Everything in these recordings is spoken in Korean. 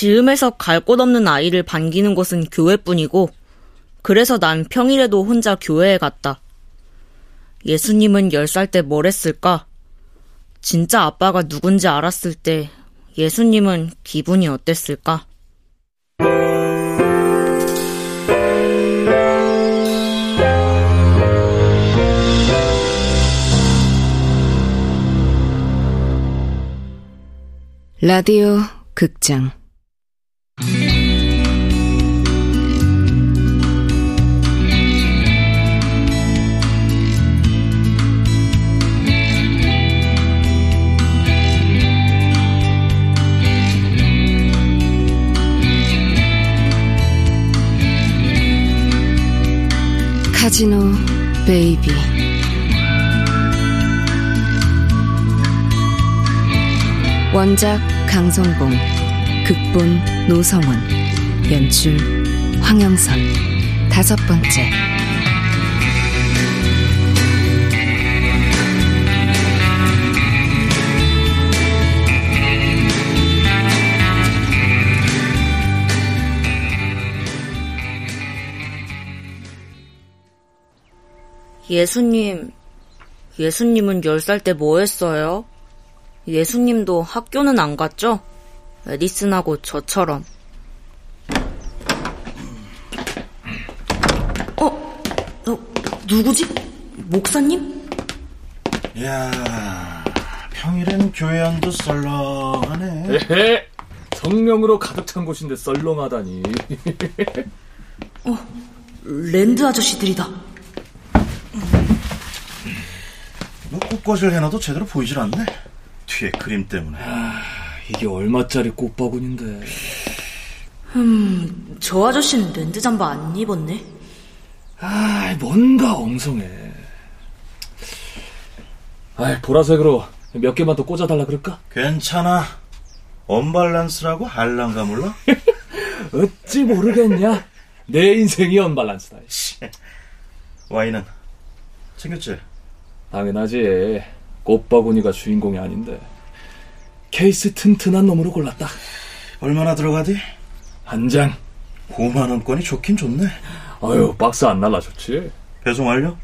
지음에서 갈 곳 없는 아이를 반기는 곳은 교회뿐이고, 그래서 난 평일에도 혼자 교회에 갔다. 예수님은 10살 때 뭘 했을까? 진짜 아빠가 누군지 알았을 때 예수님은 기분이 어땠을까? 라디오 극장 카지노 베이비. 원작 강성봉 극본 노성원 연출 황영선 다섯 번째 예수님, 예수님은 10살 때 뭐 했어요? 예수님도 학교는 안 갔죠? 에디슨하고 저처럼. 어? 어 누구지? 목사님? 야 평일엔 교회 안도 썰렁하네. 에헤, 성령으로 가득 찬 곳인데 썰렁하다니. 어, 랜드 아저씨들이다. 뭐 꽃꽂이를 해놔도 제대로 보이질 않네. 뒤에 그림 때문에. 아, 이게 얼마짜리 꽃바구니인데. 음, 저 아저씨는 랜드 잠바 안 입었네. 아, 뭔가 엉성해. 아, 보라색으로 몇 개만 더 꽂아달라 그럴까? 괜찮아. 언밸런스라고 할랑가 몰라? 어찌 모르겠냐? 내 인생이 언밸런스다. 와인은 챙겼지? 당연하지. 꽃바구니가 주인공이 아닌데. 케이스 튼튼한 놈으로 골랐다. 얼마나 들어가디? 한 장. 5만 원권이 좋긴 좋네. 아유, 박스 안 날라 좋지. 배송 완료?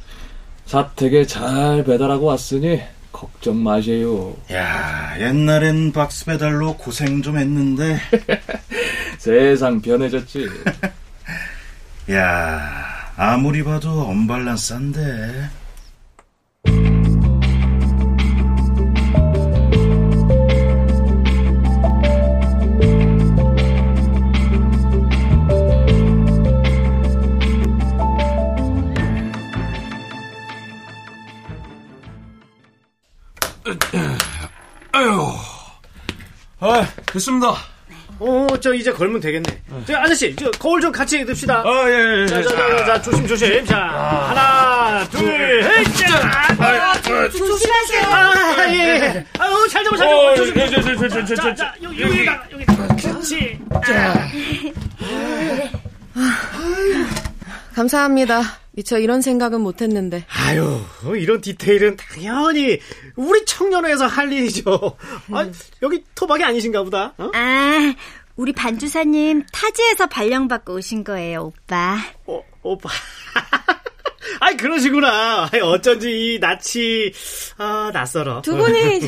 사택에 잘 배달하고 왔으니 걱정 마세요. 야, 옛날엔 박스 배달로 고생 좀 했는데. 세상 변해졌지. 야, 아무리 봐도 언밸런스한데. 아유, 아, 됐습니다. 어, 저 이제 걸면 되겠네. 저 아저씨, 저 거울 좀 같이 듭시다. 아, 예, 예. 자, 자, 자, 자, 조심, 조심. 자, 하나, 둘, 셋, 자. 아, 조심하세요. 아, 예. 아유, 잘 잡아, 잘 잡아. 어, 조심. 예, 저, 저, 저, 저, 저, 자, 저, 자, 여기, 여기다가, 여기다가. 그렇지. 자. 감사합니다. 미처 이런 생각은 못했는데. 아유, 이런 디테일은 당연히 우리 청년회에서 할 일이죠. 아, 여기 토박이 아니신가 보다. 어? 아, 우리 반주사님 타지에서 발령받고 오신 거예요, 오빠. 어, 오빠. 아이, 그러시구나. 아이, 어쩐지 이 낯이, 아, 낯설어. 두 분이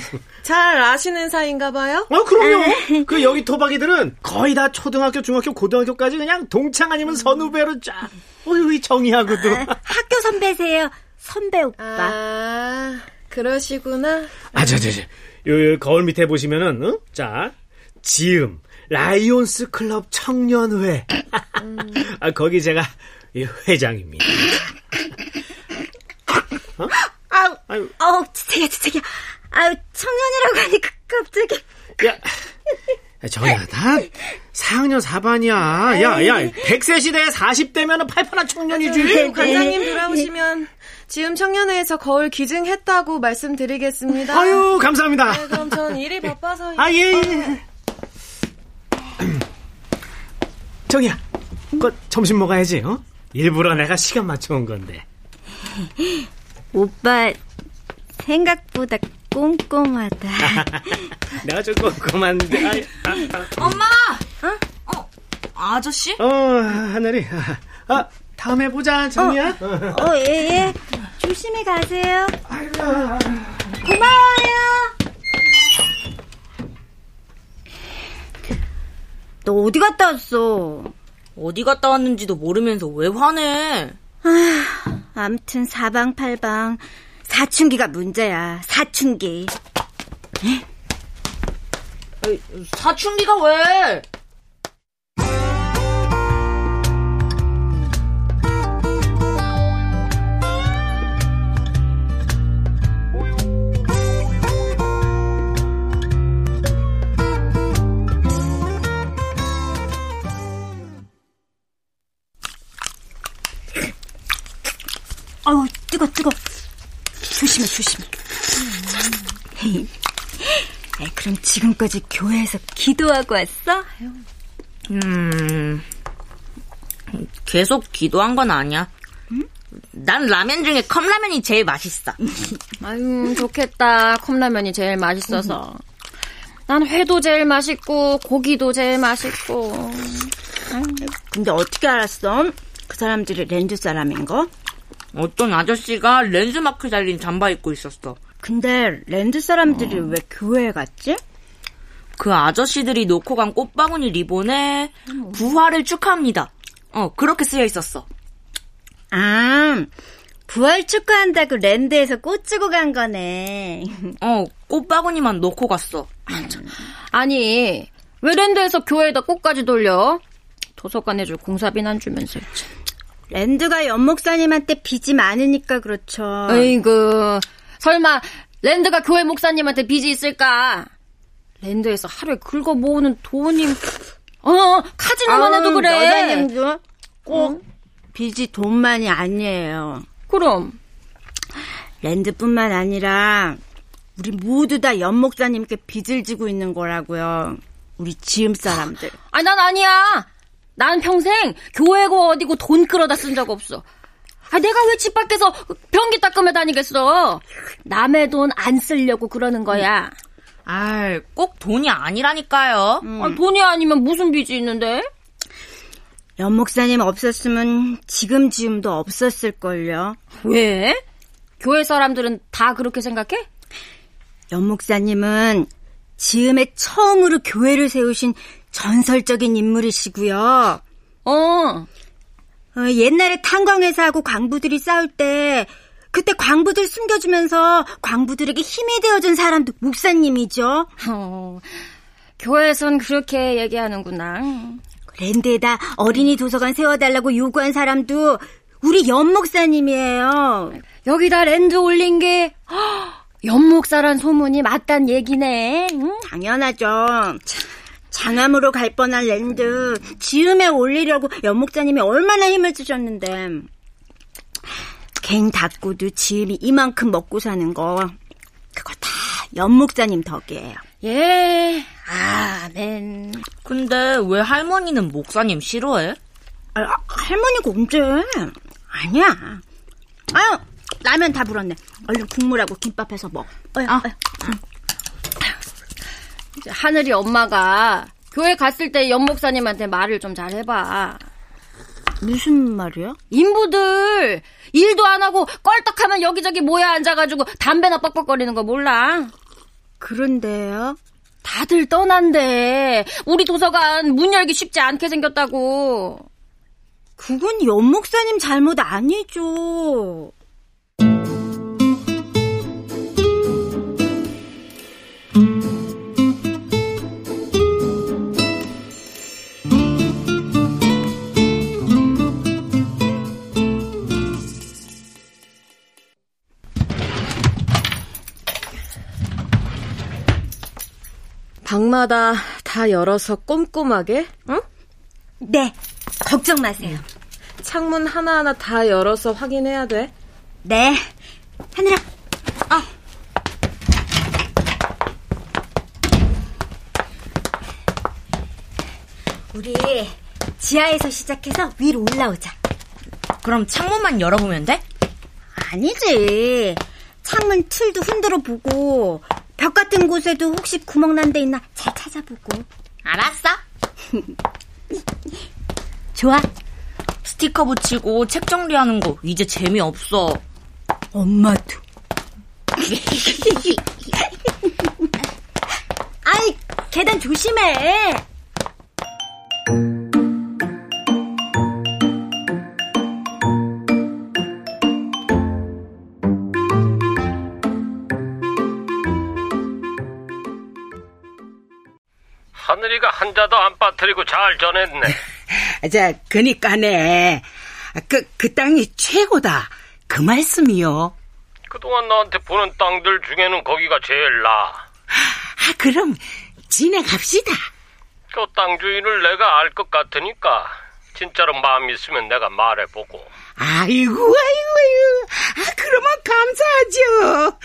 잘 아시는 사이인가 봐요? 어, 그럼요. 그 여기 토박이들은 거의 다 초등학교, 중학교, 고등학교까지 그냥 동창 아니면 선후배로 쫙. 어휴, 정의하고도. 아, 학교 선배세요. 선배 오빠. 아, 그러시구나. 아, 저, 저, 저. 요, 요 거울 밑에 보시면은, 어? 자, 지음, 라이온스 클럽 청년회. 아, 거기 제가 이 회장입니다. 어? 아우, 아유. 아우, 지책이야, 지책이야. 아유, 청년이라고 하니까 갑자기. 야, 저야, 나 4학년 4반이야. 야, 야, 100세 시대에 40대면 팔팔한 청년이지. 관장님 돌아오시면 지금 청년회에서 거울 기증했다고 말씀드리겠습니다. 아유, 감사합니다. 네, 그럼 전 일이 바빠서. 아, 예, 예. 정이야, 그 점심 먹어야지, 어? 일부러 내가 시간 맞춰온 건데. 오빠, 생각보다 꼼꼼하다. 내가 좀 꼼꼼한데. 아, 아. 엄마! 어? 어? 아저씨? 어, 하늘이. 아, 다음에 보자, 정이야. 어, 어, 예, 예. 조심히 가세요. 고마워요. 너 어디 갔다 왔어? 어디 갔다 왔는지도 모르면서 왜 화내? 아, 암튼 사방팔방 사춘기가 문제야. 사춘기. 에이, 사춘기가 왜? 지금까지 교회에서 기도하고 왔어? 음, 계속 기도한 건 아니야. 난 라면 중에 컵라면이 제일 맛있어. 아유, 좋겠다. 컵라면이 제일 맛있어서. 난 회도 제일 맛있고, 고기도 제일 맛있고. 근데 어떻게 알았어? 그 사람들이 렌즈 사람인 거? 어떤 아저씨가 렌즈 마크 달린 잠바 입고 있었어. 근데 렌즈 사람들이 왜 교회에 갔지? 그 아저씨들이 놓고 간 꽃바구니 리본에 부활을 축하합니다. 어, 그렇게 쓰여 있었어. 아, 부활 축하한다고 랜드에서 꽃 주고 간 거네. 어, 꽃바구니만 놓고 갔어. 아니, 왜 랜드에서 교회에다 꽃까지 돌려? 도서관에 줄 공사비는 안 주면서. 랜드가 연목사님한테 빚이 많으니까 그렇죠. 에이그, 설마, 랜드가 교회 목사님한테 빚이 있을까? 랜드에서 하루에 긁어 모으는 돈이, 어, 카지노만 해도 그래. 여사님도 꼭 빚이 돈만이 아니에요. 그럼. 랜드뿐만 아니라 우리 모두 다 연목사님께 빚을 지고 있는 거라고요. 우리 지음 사람들. 아, 난 아니야. 난 평생 교회고 어디고 돈 끌어다 쓴 적 없어. 아, 내가 왜 집 밖에서 변기 닦으며 다니겠어? 남의 돈 안 쓰려고 그러는 거야. 아, 꼭 돈이 아니라니까요. 아, 돈이 아니면 무슨 빚이 있는데? 연 목사님 없었으면 지금 지음도 없었을걸요. 왜? 교회 사람들은 다 그렇게 생각해? 연 목사님은 지음에 처음으로 교회를 세우신 전설적인 인물이시고요. 어. 어, 옛날에 탄광회사하고 광부들이 싸울 때 그때 광부들 숨겨주면서 광부들에게 힘이 되어준 사람도 목사님이죠. 어. 교회에선 그렇게 얘기하는구나. 랜드에다 어린이 도서관 세워달라고 요구한 사람도 우리 연 목사님이에요. 여기다 랜드 올린 게 연 목사란 소문이 맞단 얘기네. 응? 당연하죠. 장암으로 갈 뻔한 랜드 지음에 올리려고 연 목사님이 얼마나 힘을 쓰셨는데 갱 닫고도 지음이 이만큼 먹고 사는 거 그거 다 연목사님 덕이에요. 예, 아멘. 근데 왜 할머니는 목사님 싫어해? 아, 할머니가 언제? 아니야. 아유 라면 다 불었네. 얼른 국물하고 김밥 해서 먹. 어여, 아. 하늘이 엄마가 교회 갔을 때 연목사님한테 말을 좀 잘 해봐. 무슨 말이야? 인부들 일도 안 하고 껄떡하면 여기저기 모여 앉아가지고 담배나 뻑뻑거리는 거 몰라? 그런데요. 다들 떠난대. 우리 도서관 문 열기 쉽지 않게 생겼다고. 그건 연 목사님 잘못 아니죠. 방마다 다 열어서 꼼꼼하게, 응? 네, 걱정 마세요. 창문 하나하나 다 열어서 확인해야 돼. 네, 하늘아. 어. 우리 지하에서 시작해서 위로 올라오자. 그럼 창문만 열어보면 돼? 아니지. 창문 틀도 흔들어 보고 벽 같은 곳에도 혹시 구멍 난 데 있나 잘 찾아보고. 알았어. 좋아. 스티커 붙이고 책 정리하는 거 이제 재미없어. 엄마도. 아이, 계단 조심해. 한자도 안 빠뜨리고 잘 전했네. 자, 그니까네. 그, 그 땅이 최고다. 그 말씀이요. 그동안 나한테 보는 땅들 중에는 거기가 제일 나아. 아, 그럼, 진행합시다. 그 땅 주인을 내가 알 것 같으니까 진짜로 마음 있으면 내가 말해보고. 아이고, 아이고, 아이고. 아, 그러면 감사하죠.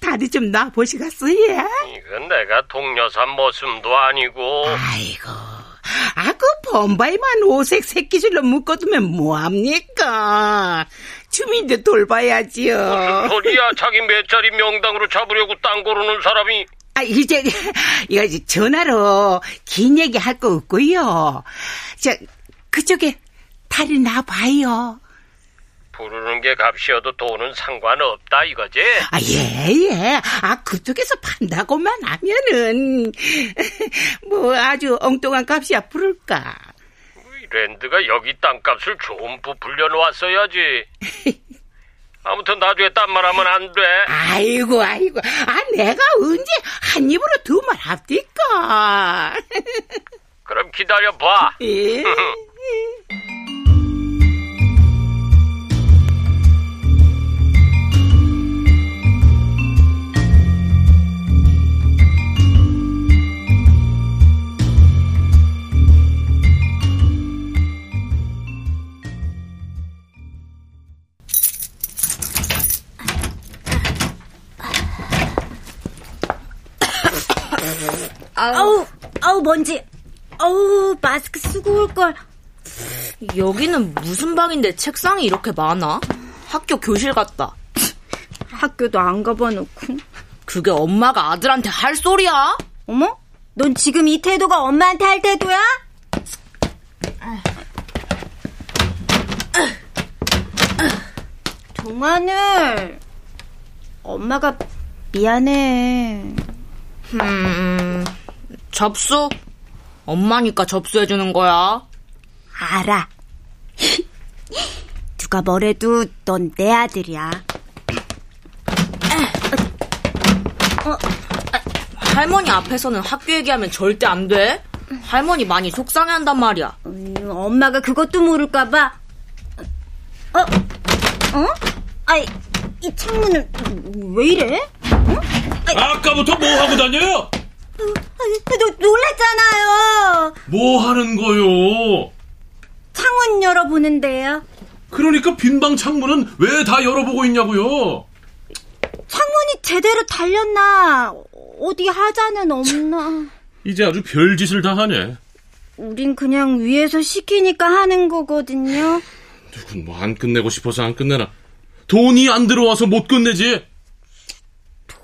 다들 좀 놔보시겠어요? 이건 내가 동료사 모습도 아니고. 아이고. 아, 그 범바이만 오색 새끼줄로 묶어두면 뭐합니까? 주민들 돌봐야지요. 무슨 소리야? 자기 몇 자리 명당으로 잡으려고 땅 고르는 사람이. 아, 이제, 이거 전화로 긴 얘기 할 거 없고요. 저, 그쪽에 다리 놔봐요. 부르는 게 값이어도 돈은 상관없다 이거지? 아, 예, 예. 아, 그쪽에서 판다고만 하면은, 뭐 아주 엉뚱한 값이야 부를까. 이 랜드가 여기 땅값을 좀 부풀려 놓았어야지. 아무튼 나중에 딴 말 하면 안 돼. 아이고, 아이고. 아, 내가 언제 한 입으로 두 말 합니까? 그럼 기다려봐. 예. 먼지. 아우, 마스크 쓰고 올걸. 여기는 무슨 방인데 책상이 이렇게 많아? 학교 교실 같다. 학교도 안 가봐놓고. 그게 엄마가 아들한테 할 소리야? 어머? 넌 지금 이 태도가 엄마한테 할 태도야? 동하늘, 엄마가 미안해. 음, 접수? 엄마니까 접수해주는 거야. 알아. 누가 뭐래도 넌 내 아들이야. 할머니 앞에서는 학교 얘기하면 절대 안 돼. 할머니 많이 속상해한단 말이야. 음, 엄마가 그것도 모를까봐. 어? 어? 아이, 이 창문을 왜 이래? 아까부터 뭐 하고 다녀요? 아, 노, 놀랐잖아요. 뭐 하는 거요? 창문 열어보는데요. 그러니까 빈방 창문은 왜 다 열어보고 있냐고요? 창문이 제대로 달렸나? 어디 하자는 없나? 이제 아주 별짓을 다 하네. 우린 그냥 위에서 시키니까 하는 거거든요. 누군 뭐 안 끝내고 싶어서 안 끝내나. 돈이 안 들어와서 못 끝내지.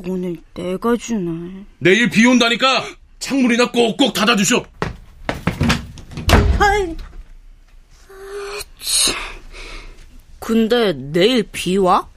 돈을 내가 주나? 내일 비 온다니까 창문이나 꼭꼭 닫아주쇼. 아이, 근데 내일 비 와?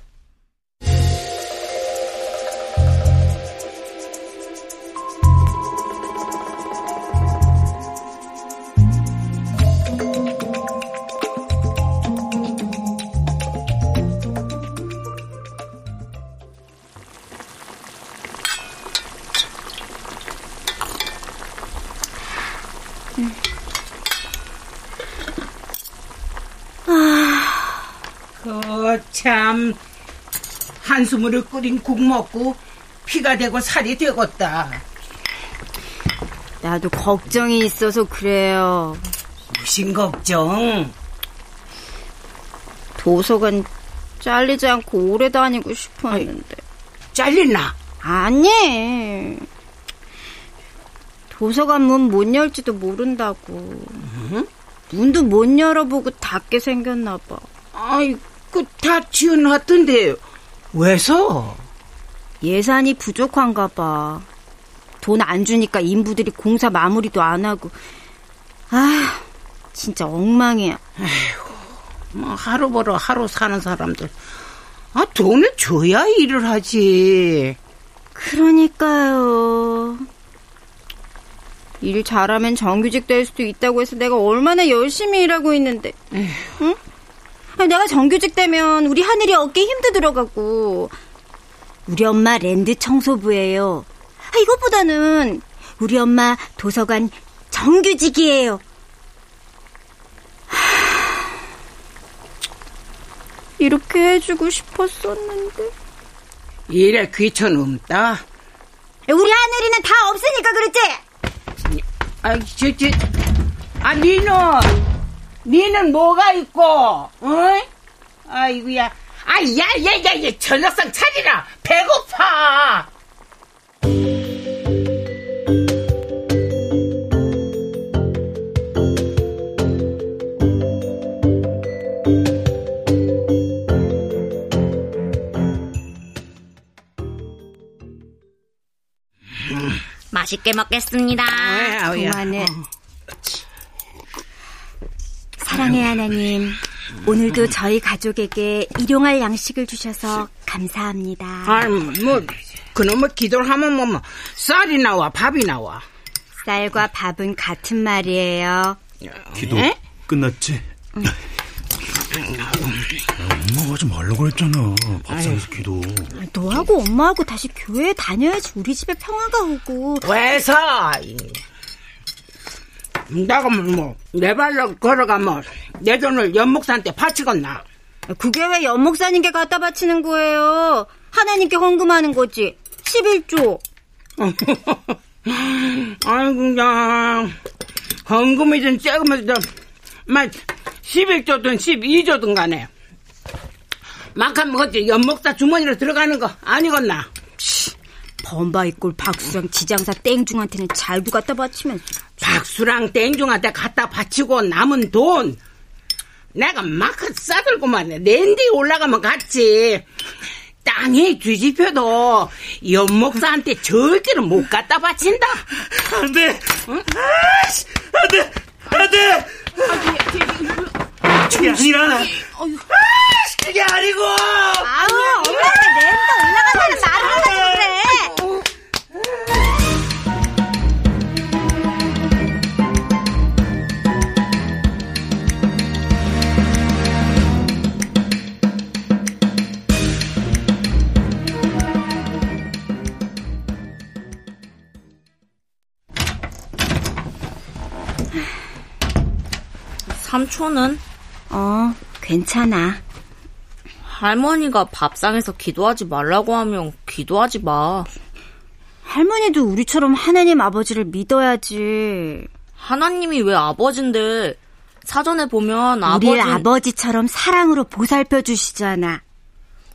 참. 한숨으로 끓인 국 먹고 피가 되고 살이 되겠다. 나도 걱정이 있어서 그래요. 무슨 걱정? 도서관 잘리지 않고 오래 다니고 싶었는데. 잘리나? 아니. 도서관 문 못 열지도 모른다고. 문도 못 열어보고 닫게 생겼나 봐. 아이, 그다 지어놨던데 왜서? 예산이 부족한가 봐. 돈 안 주니까 인부들이 공사 마무리도 안 하고. 아, 진짜 엉망이야. 뭐 하루 벌어 하루 사는 사람들. 아, 돈을 줘야 일을 하지. 그러니까요. 일 잘하면 정규직 될 수도 있다고 해서 내가 얼마나 열심히 일하고 있는데. 응? 아, 내가 정규직 되면 우리 하늘이 어깨 힘도 들어가고. 우리 엄마 랜드 청소부예요. 아, 이것보다는 우리 엄마 도서관 정규직이에요. 이렇게 해주고 싶었었는데. 일에 귀천 없다. 우리 하늘이는 다 없으니까 그렇지? 아, 저, 저, 아, 니는, 니는 뭐가 있고, 어? 아이고야. 아, 야, 야, 야, 야, 저녁상 차리라. 배고파. 맛있게 먹겠습니다. 아우야. 그만해. 사랑의 하나님, 오늘도 저희 가족에게 일용할 양식을 주셔서 감사합니다. 아, 뭐, 그놈의 기도를 하면 뭐, 뭐, 쌀이 나와, 밥이 나와. 쌀과 밥은 같은 말이에요. 기도 에? 끝났지? 엄마가 하지 말라고 했잖아. 밥상에서 기도. 너하고 엄마하고 다시 교회에 다녀야지 우리 집에 평화가 오고. 왜서? 내가 뭐, 내 발로 걸어가면, 내 돈을 연목사한테 바치겠나? 그게 왜 연목사님께 갖다 바치는 거예요? 하나님께 헌금하는 거지. 11조. 아이고, 그냥, 헌금이든 쬐금이든, 막, 11조든 12조든 간에, 막한 먹었지, 연목사 주머니로 들어가는 거 아니겠나? 범바이 꼴 박수랑 지장사 땡중한테는 잘도 갖다 바치면서. 박수랑 땡중한테 갖다 바치고 남은 돈, 내가 마크 싸들고만 랜디에 올라가면 갔지. 땅에 뒤집혀도 연목사한테 절대로 못 갖다 바친다. 안 돼! 아이씨! 안 돼! 안 돼! 그게 아니라, 아이씨, 그게 아니고! 아우, 엄마가 랜드 올라간다는 말 삼촌은 어, 괜찮아. 할머니가 밥상에서 기도하지 말라고 하면 기도하지 마. 할머니도 우리처럼 하나님 아버지를 믿어야지. 하나님이 왜 아버지인데 사전에 보면 우리 아버지 아버지처럼 사랑으로 보살펴 주시잖아.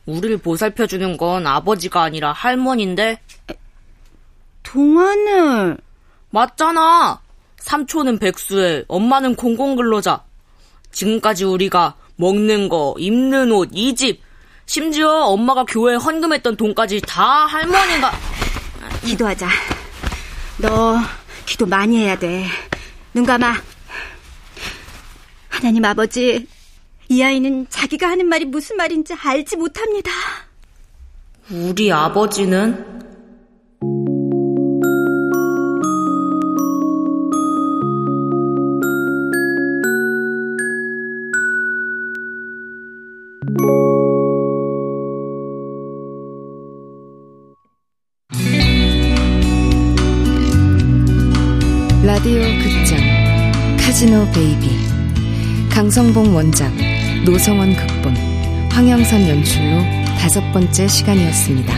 우리를 보살펴 주는 건 아버지가 아니라 할머니인데 동안을 맞잖아. 삼촌은 백수에 엄마는 공공근로자. 지금까지 우리가 먹는 거, 입는 옷, 이 집, 심지어 엄마가 교회에 헌금했던 돈까지 다 할머니가 기도하자. 너 기도 많이 해야 돼. 눈 감아. 하나님 아버지, 이 아이는 자기가 하는 말이 무슨 말인지 알지 못합니다. 우리 아버지는 카지노 베이비 강성봉 원작 노성원 극본 황영선 연출로 다섯 번째 시간이었습니다.